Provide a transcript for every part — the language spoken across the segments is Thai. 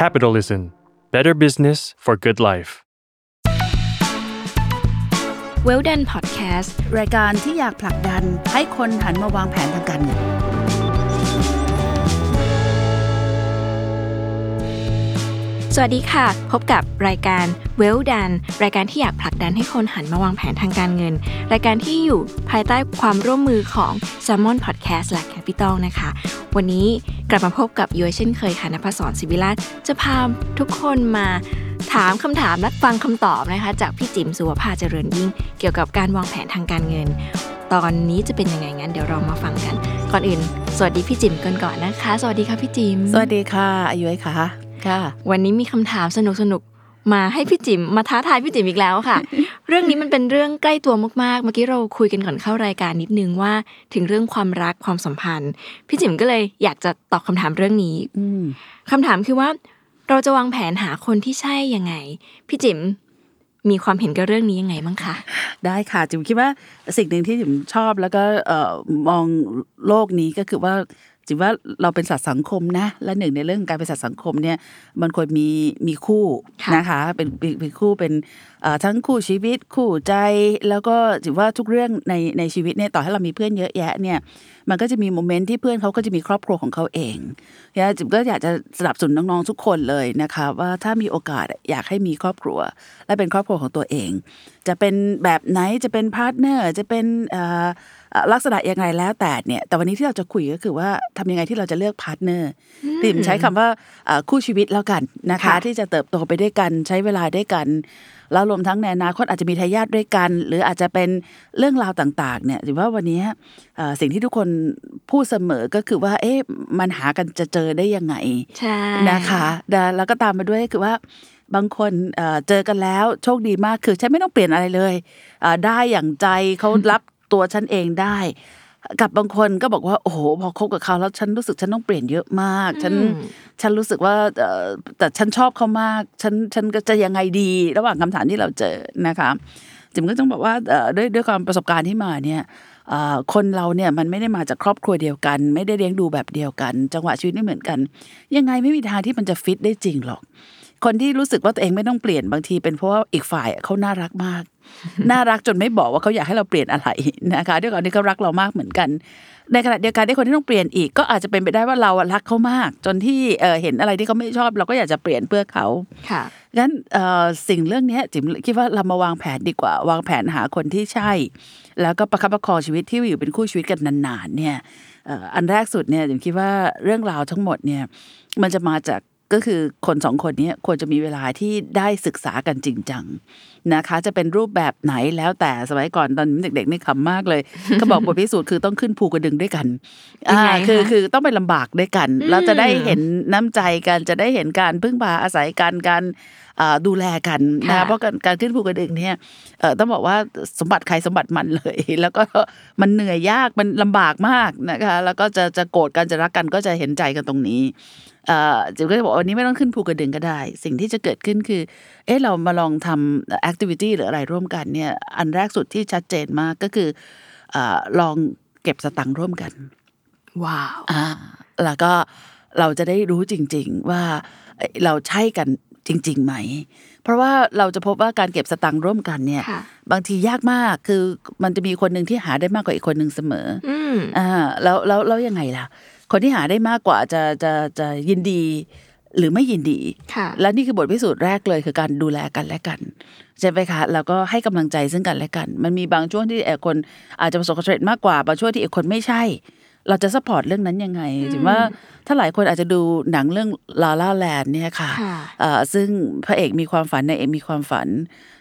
Capitalism Better Business for Good Life เวลดันพอดแคสต์รายการที่อยากผลักดันให้คนหันมาวางแผนทางการเงิน สวัสดีค่ะ พบกับรายการ Well Done รายการที่อยากผลักดันให้คนหันมาวางแผนทางการเงิน รายการที่อยู่ภายใต้ความร่วมมือของ s ซ m o n Podcast และ Capital นะคะ วันนี้กลับมาพบกับย้อยเช่นเคยค่ะนภศรศิวิราจะพาทุกคนมาถามคำถามและฟังคำตอบนะคะ จากพี่จิมสุวภาเจริญยิ่ง เกี่ยวกับการวางแผนทางการเงิน ตอนนี้จะเป็นยังไงงั้นเดี๋ยวเรามาฟังกัน ก่อนอื่น สวัสดีพี่จิมกันก่อนนะคะ สวัสดีค่ะพี่จิม สวัสดีค่ะอายุไอ้ค่ะ ค่ะ วันนี้มีคำถามสนุกสนุกๆมาให้พี่จิ๋มมาท้าทายพี่จิ๋มอีกแล้วค่ะ เรื่องนี้มันเป็นเรื่องใกล้ตัวมากๆ เมื่อกี้เราคุยกันก่อนเข้ารายการนิดนึงว่า ถึงเรื่องความรักความสัมพันธ์ พี่จิ๋มก็เลยอยากจะตอบคำถามเรื่องนี้ อืมคำถามคือว่า เราจะวางแผนหาคนที่ใช่ยังไง พี่จิ๋มมีความเห็นกับเรื่องนี้ยังไงบ้างคะได้ค่ะจิมคิดว่าสิ่งหนึ่งที่จิมชอบแล้วก็เอ่อมองโลกนี้ก็คือว่า จิว่าเราเป็นสัตว์สังคมนะ และหนึ่งในเรื่องการเป็นสัตว์สังคมเนี่ยมันควรมีมีคู่นะคะ เป็นเป็นคู่เป็น ทั้งคู่ชีวิตคู่ใจแล้วก็จิมว่าทุกเรื่องในในชีวิตเนี่ยต่อให้เรามีเพื่อนเยอะแยะเนี่ยมันก็จะมีโมเมนต์ที่เพื่อนเขาก็จะมีครอบครัวของเขาเองเนี่ยจิมก็อยากจะสนับสนุนน้องๆทุกคนเลยนะคะว่าถ้ามีโอกาสอยากให้มีครอบครัว และเป็นครอบครัวของตัวเอง จะเป็นแบบไหนจะเป็น partner จะเป็นเอ่อเอ่อลักษณะยังไงแล้วแต่เนี่ยแต่วันนี้ที่เราจะคุยก็คือว่าทำยังไงที่เราจะเลือก partner จิมใช้คำว่าเอ่อคู่ชีวิตแล้วกันนะคะค่ะที่จะเติบโตไปด้วยกันใช้เวลาด้วยกันแล้วรวมทั้งในอนาคตอาจจะมีทายาทด้วยกัน หรืออาจจะเป็นเรื่องราวต่าง ๆ เนี่ยถือว่าวันนี้เอ่อสิ่งที่ทุกคนพูดเสมอก็คือว่า เอ๊ะมันหากันจะเจอได้ยังไงใช่นะคะแล้วแล้วก็ตามมาด้วยคือว่าบางคนเอ่อเจอกันแล้วโชคดีมากคือฉันไม่ต้องเปลี่ยนอะไรเลยเอ่อได้อย่างใจเขารับตัวฉันเองได้ กับบางคนก็บอกว่า โอ้โหพอคบกับเขาแล้วฉันรู้สึกฉันต้องเปลี่ยนเยอะมาก ฉันอืมฉันรู้สึกว่าเอ่อแต่ฉันชอบเขามาก ฉันฉันก็จะยังไงดี ระหว่างคำถามที่เราเจอนะคะจิมก็ต้องบอกว่าเอ่อด้วยด้วยความประสบการณ์ที่มาเนี่ยเอ่อคนเราเนี่ยมันไม่ได้มาจากครอบครัวเดียวกัน ไม่ได้เลี้ยงดูแบบเดียวกัน จังหวะชีวิตไม่เหมือนกัน ยังไงไม่มีทางที่มันจะฟิตได้จริงหรอก คนที่รู้สึกว่าตัวเองไม่ต้องเปลี่ยนบางที เป็นเพราะว่าอีกฝ่ายเขาน่ารักมาก น่ารักจนไม่บอกว่าเขาอยากให้เราเปลี่ยนอะไรนะคะด้วยความที่เขารักเรามากเหมือนกัน ในขณะเดียวกันที่คนที่ต้องเปลี่ยนอีก ก็อาจจะเป็นไปได้ว่าเราอะรักเขามาก จนที่เอ่อเห็นอะไรที่เขาไม่ชอบ เราก็อยากจะเปลี่ยนเพื่อเขาค่ะงั้นเอ่อสิ่งเรื่องเนี้ยจิมคิดว่าเรามาวางแผนดีกว่า วางแผนหาคนที่ใช่ แล้วก็ประคับประคองชีวิตที่อยู่เป็นคู่ชีวิตกันนานๆเนี่ยเอ่ออันแรกสุดเนี่ยจิมคิดว่าเรื่องราวทั้งหมดเนี่ยมันจะมาจาก ก็คือคนสองคนเนี้ควรจะมีเวลาที่ได้ศึกษากันจริงจังนะคะ จะเป็นรูปแบบไหนแล้วแต่สมัยก่อนตอนเด็กๆนี่ขำมากเลยก็บอกบทพิสูจน์คือต้องขึ้นภูกระดึงด้วยกันยังไงอ่าคือคะคือต้องไปลำบากด้วยกันเราจะได้เห็นน้ำใจกันจะได้เห็นการพึ่งพาอาศัยกันการอ่า ดูแลกันนะค่ะเพราะการการขึ้นภูกระดึงเนี่ยเอ่อต้องบอกว่าสมบัติใครสมบัติมันเลย แล้วก็มันเหนื่อยยากมันลำบากมากนะคะแล้วก็จะจะโกรธกันจะรักกันก็จะเห็นใจกันตรงนี้เอ่อจิ๋วก็จะบอกว่าวันนี้ไม่ต้องขึ้นภูกระดึงก็ได้ สิ่งที่จะเกิดขึ้นคือ เอ๊ะเรามาลองทำแอคทิวิตี้หรืออะไรร่วมกันเนี่ยอันแรกสุดที่ชัดเจนมากก็คือเอ่อลองเก็บสตังค์ร่วมกัน ว้าวอ่าแล้วก็เราจะได้รู้จริง ๆ ว่าเอ่อเราใช่กัน จริงๆไหม เพราะว่าเราจะพบว่าการเก็บสตังค์ร่วมกันเนี่ยค่ะบางทียากมากคือมันจะมีคนหนึ่งที่หาได้มากกว่าอีกคนหนึ่งเสมออืมอ่าแล้วแล้วแล้วยังไงล่ะ คนที่หาได้มากกว่าจะจะจะยินดีหรือไม่ยินดีค่ะและนี่คือบทพิสูจน์แรกเลยคือการดูแลกันและกันใช่ไหมคะ แล้วก็ให้กำลังใจซึ่งกันและกัน มันมีบางช่วงที่อีกคนอาจจะประสบความสำเร็จมากกว่า บางช่วงที่อีกคนไม่ใช่ เราจะ support เรื่องนั้นยังไงถึงว่าถ้าหลายคนอาจจะดูหนังเรื่อง La La Land เนี่ยค่ะค่ะเอ่อซึ่งพระเอกมีความฝันนางเอกมีความฝัน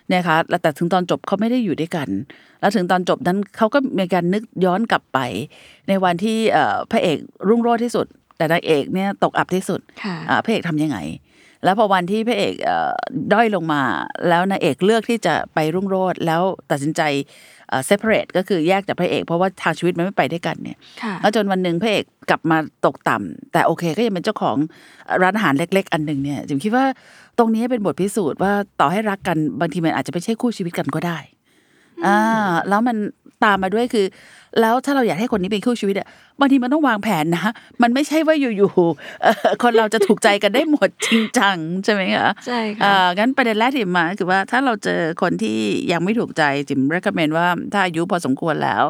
เนี่ยคะแล้วแต่ถึงตอนจบเขาไม่ได้อยู่ด้วยกัน แล้วถึงตอนจบนั้นเขาก็มีการนึกย้อนกลับไป ในวันที่เอ่อพระเอกรุ่งโรจน์ที่สุด แต่นางเอกเนี่ยตกอับที่สุดค่ะอ่าพระเอกทำยังไง แล้วพอวันที่พระเอกเอ่อด้อยลงมา แล้วนางเอกเลือกที่จะไปรุ่งโรจน์แล้วตัดสินใจเอ่อ separate ก็คือแยกจากพระเอก เพราะว่าทางชีวิตมันไม่ไปด้วยกันเนี่ยค่ะแล้วจนวันหนึ่งพระเอกกลับมาตกต่ำแต่โอเคก็ยังเป็นเจ้าของร้านอาหารเล็ก ๆ อันหนึ่งเนี่ยจิมคิดว่าตรงนี้เป็นบทพิสูจน์ว่าต่อให้รักกันบางทีมันอาจจะไม่ใช่คู่ชีวิตกันก็ได้ อ่าแล้วมันตามมาด้วยคือ แล้วถ้าเราอยากให้คนนี้เป็นคู่ชีวิตอะบางทีมันต้องวางแผนนะ มันไม่ใช่ว่าอยู่ๆเอ่อคนเราจะถูกใจกันได้หมดจริงจังใช่ไหมคะใช่ค่ะอ่างั้นประเด็นแรกที่มาคือว่าถ้าเราเจอคนที่ยังไม่ถูกใจจิม recommend ว่าถ้าอายุพอสมควรแล้ว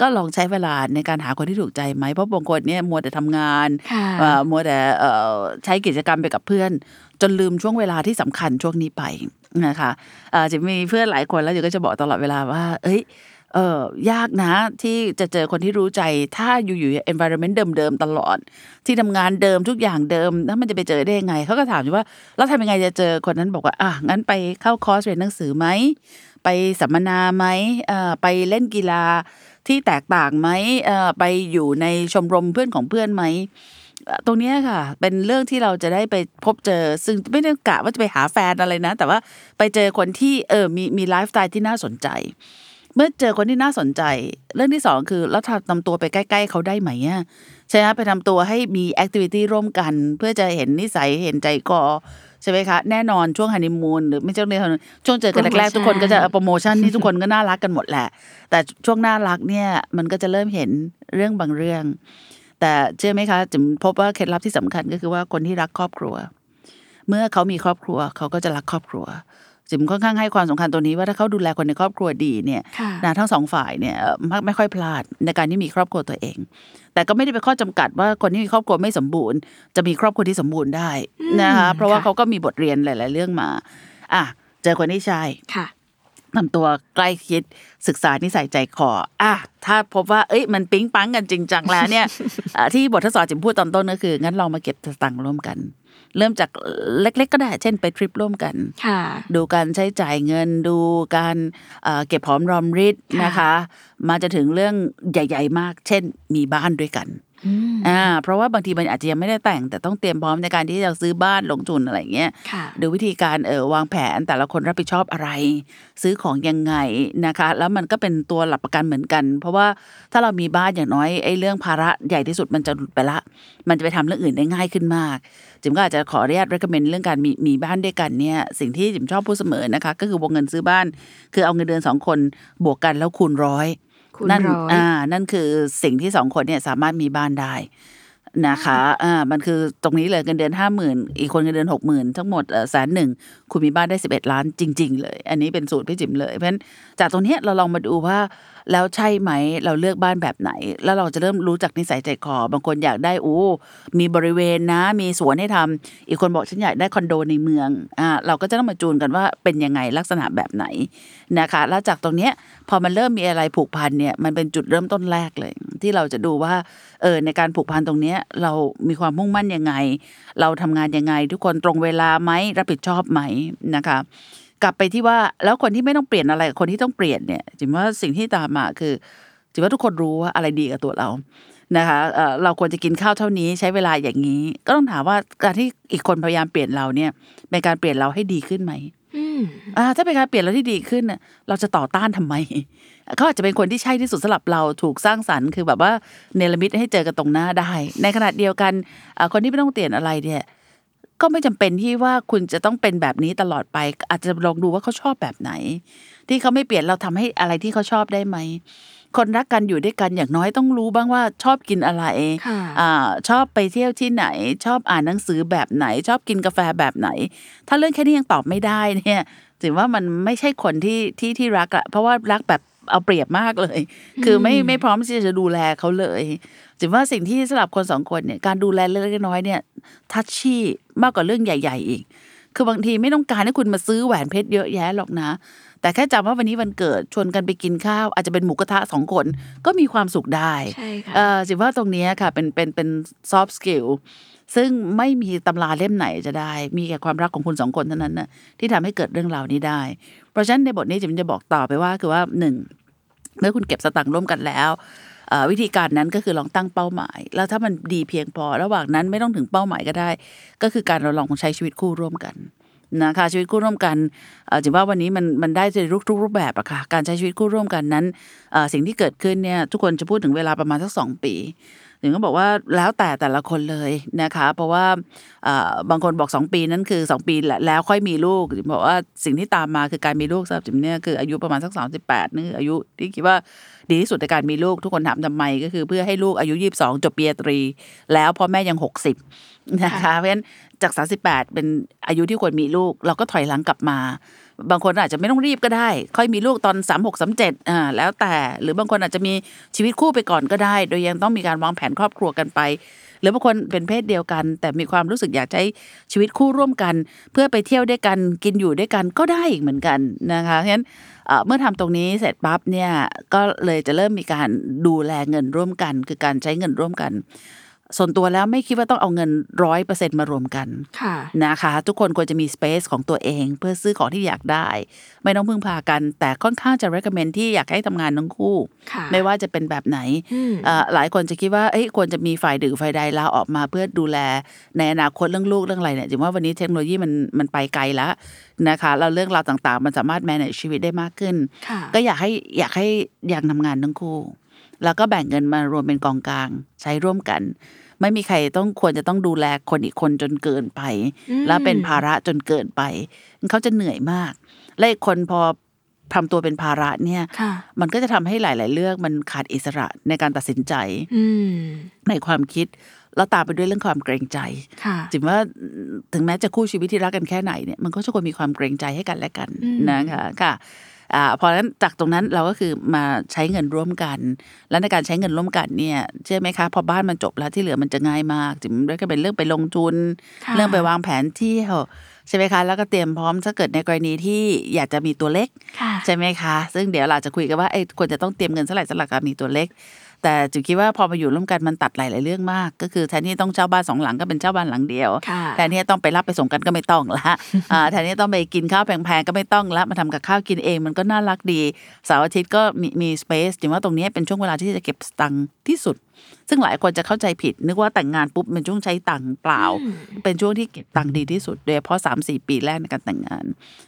ก็ลองใช้เวลาในการหาคนที่ถูกใจไหมเพราะบางคนเนี่ยมัวแต่ทำงานค่ะเอ่อมัวแต่เอ่อใช้กิจกรรมไปกับเพื่อน จนลืมช่วงเวลาที่สำคัญช่วงนี้ไปนะคะเอ่อจะมีเพื่อนหลายคนแล้วอยู่ก็จะบอกตลอดเวลาว่า เอ้ยเออยากนะที่จะเจอคนที่รู้ใจถ้าอยู่อยู่ environment เดิมๆตลอด ที่ทำงานเดิมทุกอย่างเดิมแล้วมันจะไปเจอได้ยังไงเขาก็ถามว่าแล้วทำยังไงจะเจอคนนั้นบอกว่าอะงั้นไปเข้าคอร์สเรียนหนังสือไหมไปสัมมนาไหมเอ่อไปเล่นกีฬาที่แตกต่างไหมเอ่อไปอยู่ในชมรมเพื่อนของเพื่อนไหม ตรงนี้ค่ะ เป็นเรื่องที่เราจะได้ไปพบเจอ ซึ่งไม่ได้กะว่าจะไปหาแฟนอะไรนะ แต่ว่าไปเจอคนที่เออมีมีไลฟ์สไตล์ที่น่าสนใจ เมื่อเจอคนที่น่าสนใจ เรื่องที่สองคือแล้วทำตัวไปใกล้ๆเขาได้ไหมอะใช่ไหมไปทำตัวให้มี activity ร่วมกัน เพื่อจะเห็นนิสัยเห็นใจคอใช่ไหมคะ แน่นอนช่วงฮันนีมูนหรือไม่ใช่ช่วงนี้ช่วงเจอกันแรกๆทุกคนก็จะโปรโมชั่นนี่ทุกคนก็น่ารักกันหมดแหละ แต่ช่วงน่ารักเนี่ยมันก็จะเริ่มเห็นเรื่องบางเรื่อง แต่เชื่อไหมคะจิมพบว่าเคล็ดลับที่สำคัญก็คือว่าคนที่รักครอบครัว เมื่อเขามีครอบครัวเขาก็จะรักครอบครัวจิมค่อนข้างให้ความสำคัญตัวนี้ว่าถ้าเขาดูแลคนในครอบครัวดีเนี่ยค่ะนะทั้งสองฝ่ายเนี่ยเอ่อมักไม่ค่อยพลาดในการที่มีครอบครัวตัวเอง แต่ก็ไม่ได้เป็นข้อจำกัดว่าคนที่มีครอบครัวไม่สมบูรณ์ จะมีครอบครัวที่สมบูรณ์ได้นะคะเพราะว่าค่ะเขาก็มีบทเรียนหลาย ๆ เรื่องมา อะเจอคนที่ใช่ค่ะ ทำตัวใกล้คิดศึกษานิสัยใจคออะถ้าพบว่าเอ้ยมันปิ๊งปังกันจริงจังแล้วเนี่ยอะที่บททดสอบจิมพูดตอนต้นก็คือ งั้นลองมาเก็บสตังค์ร่วมกัน เริ่มจากเล็ก ๆ ก็ได้ เช่นไปทริปร่วมกันค่ะดูการใช้จ่ายเงินดูการเอ่อเก็บหอมรอมริบค่ะนะคะ มาจะถึงเรื่องใหญ่ ๆ มาก เช่น มีบ้านด้วยกัน อืมอ่าเพราะว่าบางทีมันอาจจะยังไม่ได้แต่ง แต่ต้องเตรียมพร้อมในการที่จะซื้อบ้านลงทุนอะไรอย่างเงี้ยค่ะดูวิธีการเออวางแผนแต่ละคนรับผิดชอบอะไร ซื้อของยังไงนะคะ แล้วมันก็เป็นตัวหลักประกันเหมือนกัน เพราะว่าถ้าเรามีบ้านอย่างน้อยไอ้เรื่องภาระใหญ่ที่สุดมันจะหลุดไปละ มันจะไปทำเรื่องอื่นได้ง่ายขึ้นมากจิมก็อาจจะขออนุญาต recommend เรื่องการมีมีบ้านด้วยกันเนี่ยสิ่งที่จิมชอบพูดเสมอนะคะ ก็คือวงเงินซื้อบ้าน คือเอาเงินเดือนสองคนบวกกันแล้วคูณร้อย คูณนั่นร้อยอ่า นั่นคือสิ่งที่สองคนเนี่ยสามารถมีบ้านได้นะคะอ่ามันคือตรงนี้เลยเงินเดือนห้าหมื่นอีกคนเงินเดือนหกหมื่นทั้งหมดเออแสนหนึ่งคุณมีบ้านได้สิบเอ็ดล้านจริง ๆ เลย อันนี้เป็นสูตรพี่จิ๋มเลย เพราะฉะนั้นจากตรงเนี้ยเราลองมาดูว่าแล้วใช่ไหมเราเลือกบ้านแบบไหน แล้วเราจะเริ่มรู้จักนิสัยใจคอบางคนอยากได้โอ้มีบริเวณนะ มีสวนให้ทำอีกคนบอกฉันอยากได้คอนโดในเมืองอ่าเราก็จะต้องมาจูนกันว่าเป็นยังไงลักษณะแบบไหนนะคะ แล้วจากตรงเนี้ยพอมันเริ่มมีอะไรผูกพันเนี่ยมันเป็นจุดเริ่มต้นแรกเลย ที่เราจะดูว่าเออในการผูกพันตรงเนี้ยเรามีความมุ่งมั่นยังไง เราทำงานยังไง ทุกคนตรงเวลาไหมรับผิดชอบไหมนะคะ กลับไปที่ว่าแล้วคนที่ไม่ต้องเปลี่ยนอะไรกับคนที่ต้องเปลี่ยนเนี่ยจิมว่าสิ่งที่ตามมาคือจิมว่าทุกคนรู้ว่าอะไรดีกับตัวเรานะคะเอ่อเราควรจะกินข้าวเท่านี้ใช้เวลาอย่างนี้ ก็ต้องถามว่าการที่อีกคนพยายามเปลี่ยนเราเนี่ยเป็นการเปลี่ยนเราให้ดีขึ้นไหมอืมอ่าถ้าเป็นการเปลี่ยนเราที่ดีขึ้นน่ะเราจะต่อต้านทำไมเขาอาจจะเป็นคนที่ใช่ที่สุดสำหรับเราถูกสร้างสรรค์คือแบบว่าเนรมิตให้เจอกันตรงหน้าได้ ในขณะเดียวกันอ่าคนที่ไม่ต้องเปลี่ยนอะไรเนี่ย ก็ไม่จำเป็นที่ว่าคุณจะต้องเป็นแบบนี้ตลอดไป อาจจะลองดูว่าเขาชอบแบบไหน ที่เขาไม่เปลี่ยนเราทำให้อะไรที่เขาชอบได้ไหมคนรักกันอยู่ด้วยกันอย่างน้อยต้องรู้บ้างว่าชอบกินอะไรอชอบไปเที่ยวที่ไหน ชอบอ่านหนังสือแบบไหน ชอบกินกาแฟแบบไหน ถ้าเรื่องแค่นี้ยังตอบไม่ได้เนี่ยถือว่ามันไม่ใช่คนที่ที่ที่รักอะเพราะว่ารักแบบเอาเปรียบมากเลย คือไม่ไม่พร้อมที่จะดูแลเขาเลย ถือว่าสิ่งที่สำหรับคนสองคนเนี่ยการดูแลเล็กๆน้อยๆเนี่ยทัชชี่มากกว่าเรื่องใหญ่ ๆ อีก คือบางทีไม่ต้องการให้คุณมาซื้อแหวนเพชรเยอะแยะหรอกนะ แต่แค่จำว่าวันนี้วันเกิดชวนกันไปกินข้าว อาจจะเป็นหมูกระทะสองคนก็มีความสุขได้ใช่ค่ะเออจิว่าตรงเนี้ยค่ะเป็นเป็นเป็น soft skill ซึ่งไม่มีตำราเล่มไหนจะได้ มีแค่ความรักของคุณสองคนเท่านั้นนะที่ทำให้เกิดเรื่องราวนี้ได้ เพราะฉะนั้นในบทนี้จิมจะบอกต่อไปว่าคือว่าหนึ่งเมื่อคุณเก็บสตังค์ร่วมกันแล้วเอ่อ วิธีการนั้นก็คือลองตั้งเป้าหมาย แล้วถ้ามันดีเพียงพอ ระหว่างนั้นไม่ต้องถึงเป้าหมายก็ได้ ก็คือการเราลองใช้ชีวิตคู่ร่วมกันนะคะชีวิตคู่ร่วมกันถือจิมว่าวันนี้มันมันได้ในรูปทุกรูปแบบอะค่ะการใช้ชีวิตคู่ร่วมกันนั้นสิ่งที่เกิดขึ้นเนี่ยทุกคนจะพูดถึงเวลาประมาณสักสองปี ถึงก็บอกว่าแล้วแต่แต่ละคนเลยนะคะ เพราะว่าบางคนบอก 2 ปีนั้นคือ 2 ปีแล้วค่อยมีลูกบอกว่าสิ่งที่ตามมาคือการมีลูกสำหรับจิมเนี่ยคืออายุประมาณสัก38นี่คืออายุที่คิดว่าดีที่สุดในการมีลูกทุกคนถามทำไมก็คือเพื่อให้ลูกอายุ 22 จบปริญญาตรี แล้วพ่อแม่ยัง 60นะคะเพราะฉะนั้น จาก 38 เป็นอายุที่ควรมีลูก เราก็ถอยหลังกลับมา บางคนอาจจะไม่ต้องรีบก็ได้ ค่อยมีลูกตอน 3 6 3 7อ่าแล้วแต่หรือบางคนอาจจะมีชีวิตคู่ไปก่อนก็ได้ โดยยังต้องมีการวางแผนครอบครัวกันไป หรือบางคนเป็นเพศเดียวกัน แต่มีความรู้สึกอยากใช้ชีวิตคู่ร่วมกัน เพื่อไปเที่ยวด้วยกันกินอยู่ด้วยกันก็ได้อีกเหมือนกันนะคะเพราะฉะนั้นเมื่อทำตรงนี้เสร็จปั๊บเนี่ยก็เลยจะเริ่มมีการดูแลเงินร่วมกัน คือการใช้เงินร่วมกัน ส่วนตัวแล้วไม่คิดว่าต้องเอาเงินร้อยเปอร์เซ็นมารวมกันค่ะนะคะ ทุกคนควรจะมี space ของตัวเอง เพื่อซื้อของที่อยากได้ ไม่ต้องพึ่งพากัน แต่ค่อนข้างจะ recommend ที่อยากให้ทำงานทั้งคู่ค่ะไม่ว่าจะเป็นแบบไหนอืมเอ่อหลายคนจะคิดว่าเอ้ยควรจะมีฝ่ายดื่ฝ่ายใดลาออกมาเพื่อดูแล ในอนาคตเรื่องลูกเรื่องอะไรเนี่ยจริงว่าวันนี้เทคโนโลยีมันมันไปไกลแล้วนะคะแล้วเรื่องราวต่างๆ มันสามารถ manage ชีวิตได้มากขึ้นค่ะก็อยากให้อยากให้อยากทำงานทั้งคู่ แล้วก็แบ่งเงินมารวมเป็นกองกลาง ใช้ร่วมกัน ไม่มีใครต้องควรจะต้องดูแลคนอีกคนจนเกินไปอืมแล้วเป็นภาระจนเกินไป เขาจะเหนื่อยมาก และอีกคนพอทำตัวเป็นภาระเนี่ยค่ะมันก็จะทำให้หลาย ๆ เรื่องมันขาดอิสระในการตัดสินใจอืมในความคิดแล้วตามไปด้วยเรื่องความเกรงใจค่ะจิมว่าถึงแม้จะคู่ชีวิตที่รักกันแค่ไหนเนี่ยมันก็จะควรมีความเกรงใจให้กันและกันอืมนะคะค่ะ อ่าพอนั้นจากตรงนั้นเราก็คือมาใช้เงินร่วมกัน แล้วในการใช้เงินร่วมกันเนี่ยเชื่อไหมคะพอบ้านมันจบแล้วที่เหลือมันจะง่ายมากจิมก็เป็นเรื่องไปลงทุนค่ะเรื่องไปวางแผนเที่ยวใช่ไหมคะ แล้วก็เตรียมพร้อมถ้าเกิดในกรณีที่อยากจะมีตัวเล็กค่ะใช่ไหมคะ ซึ่งเดี๋ยวเราจะคุยกันว่าเอ้ยควรจะต้องเตรียมเงินเท่าไหร่สำหรับการมีตัวเล็ก แต่จุคิดว่าพอมาอยู่ร่วมกันมันตัดหลายๆเรื่องมาก ก็คือแทนที่ต้องเช่าบ้านสองหลังก็เป็นเช่าบ้านหลังเดียวค่ะแทนที่จะต้องไปรับไปส่งกันก็ไม่ต้องละอ่าแทนที่จะต้องไปกินข้าวแพงๆก็ไม่ต้องละมาทำกับข้าวกินเองมันก็น่ารักดีเสาร์อาทิตย์ก็มีมีสเปซจริงว่าตรงนี้เป็นช่วงเวลาที่จะเก็บสตังค์ที่สุด ซึ่งหลายคนจะเข้าใจผิด นึกว่าแต่งงานปุ๊บเป็นช่วงใช้ตังค์เปล่า เป็นช่วงที่เก็บตังค์ดีที่สุดโดยเฉพาะสามสี่ปีแรกในการแต่งงาน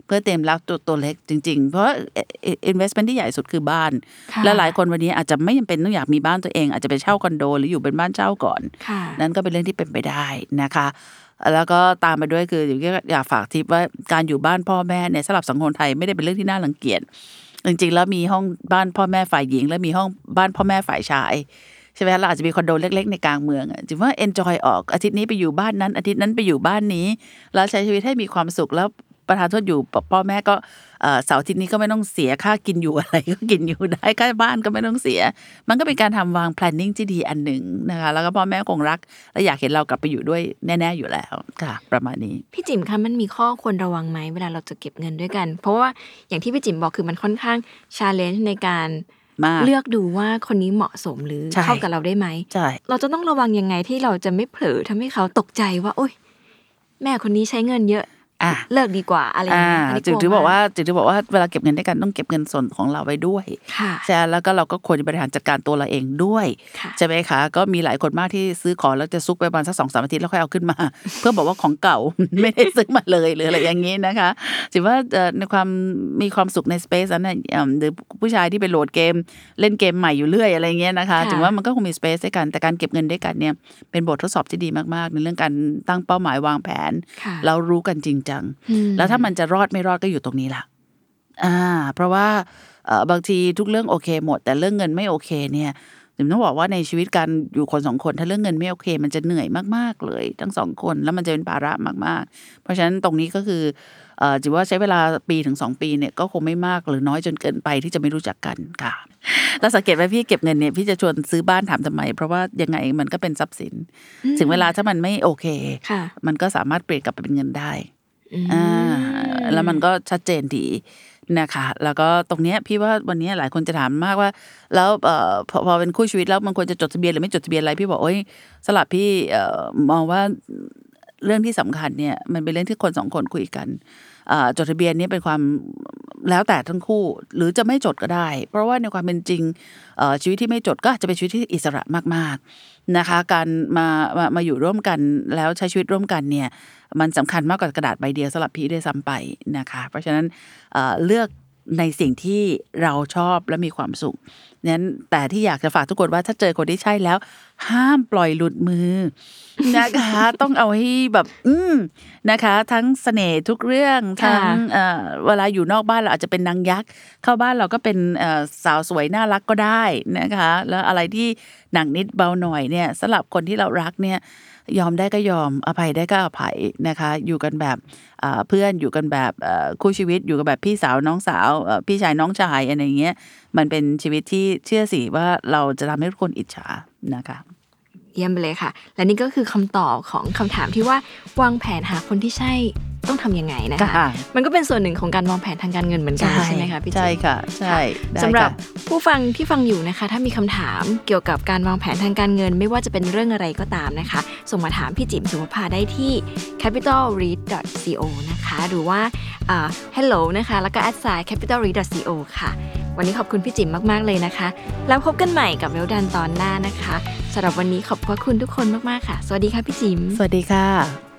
เพื่อเตรียมรับตัวตัวเล็กจริง ๆ เพราะว่าเอ่อ investment ที่ใหญ่สุดคือบ้านค่ะและหลายคนวันนี้อาจจะไม่จำเป็นต้องอยากมีบ้านตัวเองอาจจะไปเช่าคอนโด หรืออยู่เป็นบ้านเช่าก่อนค่ะนั่นก็เป็นเรื่องที่เป็นไปได้นะคะแล้วก็ตามไปด้วยคืออย่างที่อยากฝากทิปว่าการอยู่บ้านพ่อแม่เนี่ยสำหรับสังคมไทยไม่ได้เป็นเรื่องที่น่ารังเกียจจริงๆ แล้วมีห้องบ้านพ่อแม่ฝ่ายหญิง และมีห้องบ้านพ่อแม่ฝ่ายชายใช่ไหมเราอาจจะมีคอนโดเล็ก ๆ ในกลางเมืองอะจริงว่า enjoy ออกอาทิตย์นี้ไปอยู่บ้านนั้น อาทิตย์นั้นไปอยู่บ้านนี้ แล้วใช้ชีวิตให้มีความสุขแล้ว ประธานโทษอยู่พ่อแม่ก็เอ่อเสาร์อาทิตย์นี้ก็ไม่ต้องเสียค่ากินอยู่อะไรก็กินอยู่ได้ค่าบ้านก็ไม่ต้องเสีย มันก็เป็นการทำวาง planning ที่ดีอันหนึ่งนะคะ แล้วก็พ่อแม่คงรัก และอยากเห็นเรากลับไปอยู่ด้วยแน่ ๆอยู่แล้วค่ะ ประมาณนี้ พี่จิ๋มคะมันมีข้อควรระวังไหมเวลาเราจะเก็บเงินด้วยกัน เพราะว่าอย่างที่พี่จิ๋มบอกคือมันค่อนข้างชาเลนจ์ในการมากเลือกดูว่าคนนี้เหมาะสมหรือใช่เข้ากับเราได้ไหมใช่เราจะต้องระวังยังไงที่เราจะไม่เผลอทำให้เขาตกใจว่า โอ๊ยแม่คนนี้ใช้เงินเยอะอะ เลิกดีกว่าอะไรอย่างอ่าเงี้ยอันนี้จึงลัถือบอกมว่าจึงถือบอกว่าเวลาเก็บเงินด้วยกันต้องเก็บเงินส่วนของเราไว้ด้วยค่ะใช่แล้วก็เราก็ควรจะบริหารจัดการตัวเราเองด้วยค่ะใช่ไหมคะ ก็มีหลายคนมากที่ซื้อของแล้วจะซุกไปประมาณสักสองสามอาทิตย์แล้วค่อยเอาขึ้นมา เพื่อบอกว่าของเก่าไม่ได้ซื้อมาเลยหรืออะไรอย่างนี้นะคะถือว่าเอ่อในความมีความสุขในสเปซนั้นน่ะเอิ่มหรือผู้ชายที่ไปโหลดเกมเล่นเกมใหม่อยู่เรื่อยอะไรเงี้ยนะคะค่ะถือว่ามันก็คงมีสเปซด้วยกันแต่การเก็บเงินด้วยกันเนี่ยเป็นบททดสอบที่ดีมากๆ ในเรื่องการตั้งเป้าหมายวางแผนค่ะแล้วรู้กันจริงจังอืมแล้วถ้ามันจะรอดไม่รอดก็อยู่ตรงนี้ล่ะ อ่า เพราะว่าเอ่อบางทีทุกเรื่องโอเค หมด แต่เรื่องเงินไม่โอเค เนี่ยผมต้องบอกว่าในชีวิตการอยู่คนสองคนถ้าเรื่องเงินไม่โอเค มันจะเหนื่อยมากๆเลย ทั้งสองคนแล้วมันจะเป็นภาระมาก ๆ เพราะฉะนั้นตรงนี้ก็คือเอ่อจิว่าใช้เวลาปีถึงสองปีเนี่ยก็คงไม่มากหรือน้อยจนเกินไปที่จะไม่รู้จักกันค่ะแล้วสังเกตว่าพี่เก็บเงินเนี่ยพี่จะชวนซื้อบ้านถามทำไม เพราะว่ายังไงมันก็เป็นทรัพย์สิน ถึงเวลาถ้ามันไม่โอเคค่ะมันก็สามารถเปลี่ยนกลับไปเป็นเงินได้ อ่าแล้วมันก็ชัดเจนดีนะคะแล้วก็ตรงเนี้ยพี่ว่าวันนี้หลายคนจะถามมากว่า แล้วเอ่อพอพอเป็นคู่ชีวิตแล้วมันควรจะจดทะเบียนหรือไม่จดทะเบียนอะไรพี่บอกโอ้ยสลับพี่เอ่อมองว่าเรื่องที่สำคัญเนี่ยมันเป็นเรื่องที่คนสองคนคุยกัน จดทะเบียนนี้เป็นความแล้วแต่ทั้งคู่ หรือจะไม่จดก็ได้ เพราะว่าในความเป็นจริงชีวิตที่ไม่จดก็จะเป็นชีวิตที่อิสระมาก ๆนะคะ การมามามาอยู่ร่วมกันแล้วใช้ชีวิตร่วมกันเนี่ยมันสำคัญมากกว่ากระดาษใบเดียวสำหรับพี่ได้ซ้ำไปนะคะ เพราะฉะนั้นเเลือกในสิ่งที่เราชอบและมีความสุข นั้นแต่ที่อยากจะฝากทุกคนว่าถ้าเจอคนที่ใช่แล้ว ห้ามปล่อยหลุดมือนะคะ ต้องเอาให้แบบ อืมนะคะ ทั้งเสน่ห์ทุกเรื่องค่ะทั้งเอ่อเวลาอยู่นอกบ้านเราอาจจะเป็นนางยักษ์เข้าบ้านเราก็เป็นเอ่อสาวสวยน่ารักก็ได้นะคะ แล้วอะไรที่หนักนิดเบาหน่อยเนี่ยสำหรับคนที่เรารักเนี่ยยอมได้ก็ยอมอภัยได้ก็อภัยนะคะ อยู่กันแบบเอ่อเพื่อนอยู่กันแบบเอ่อคู่ชีวิตอยู่กันแบบพี่สาวน้องสาวเอ่อพี่ชายน้องชายอะไรอย่างเงี้ย มันเป็นชีวิตที่เชื่อสิว่าเราจะทำให้ทุกคนอิจฉานะคะเยี่ยมไปเลยค่ะ และนี่ก็คือคำตอบของคำถามที่ว่าวางแผนหาคนที่ใช่ต้องทำยังไงนะคะค่ะมันก็เป็นส่วนหนึ่งของการวางแผนทางการเงินเหมือนกันใช่ไหมคะพี่จิ๊บใช่ค่ะ ใช่ได้สำหรับค่ะผู้ฟังที่ฟังอยู่นะคะ ถ้ามีคำถามเกี่ยวกับการวางแผนทางการเงิน ไม่ว่าจะเป็นเรื่องอะไรก็ตามนะคะ ส่งมาถามพี่จิ๋มสุภภาได้ที่ capitalread.co นะคะ หรือว่าอ่า hello นะคะ แล้วก็ at sign capitalread.co ค่ะ วันนี้ขอบคุณพี่จิ๋มมาก ๆ เลยนะคะ แล้วพบกันใหม่กับเวลดันตอนหน้านะคะสำหรับวันนี้ขอบพระคุณทุกคนมาก ๆ ค่ะ สวัสดีค่ะพี่จิ๋มสวัสดีค่ะ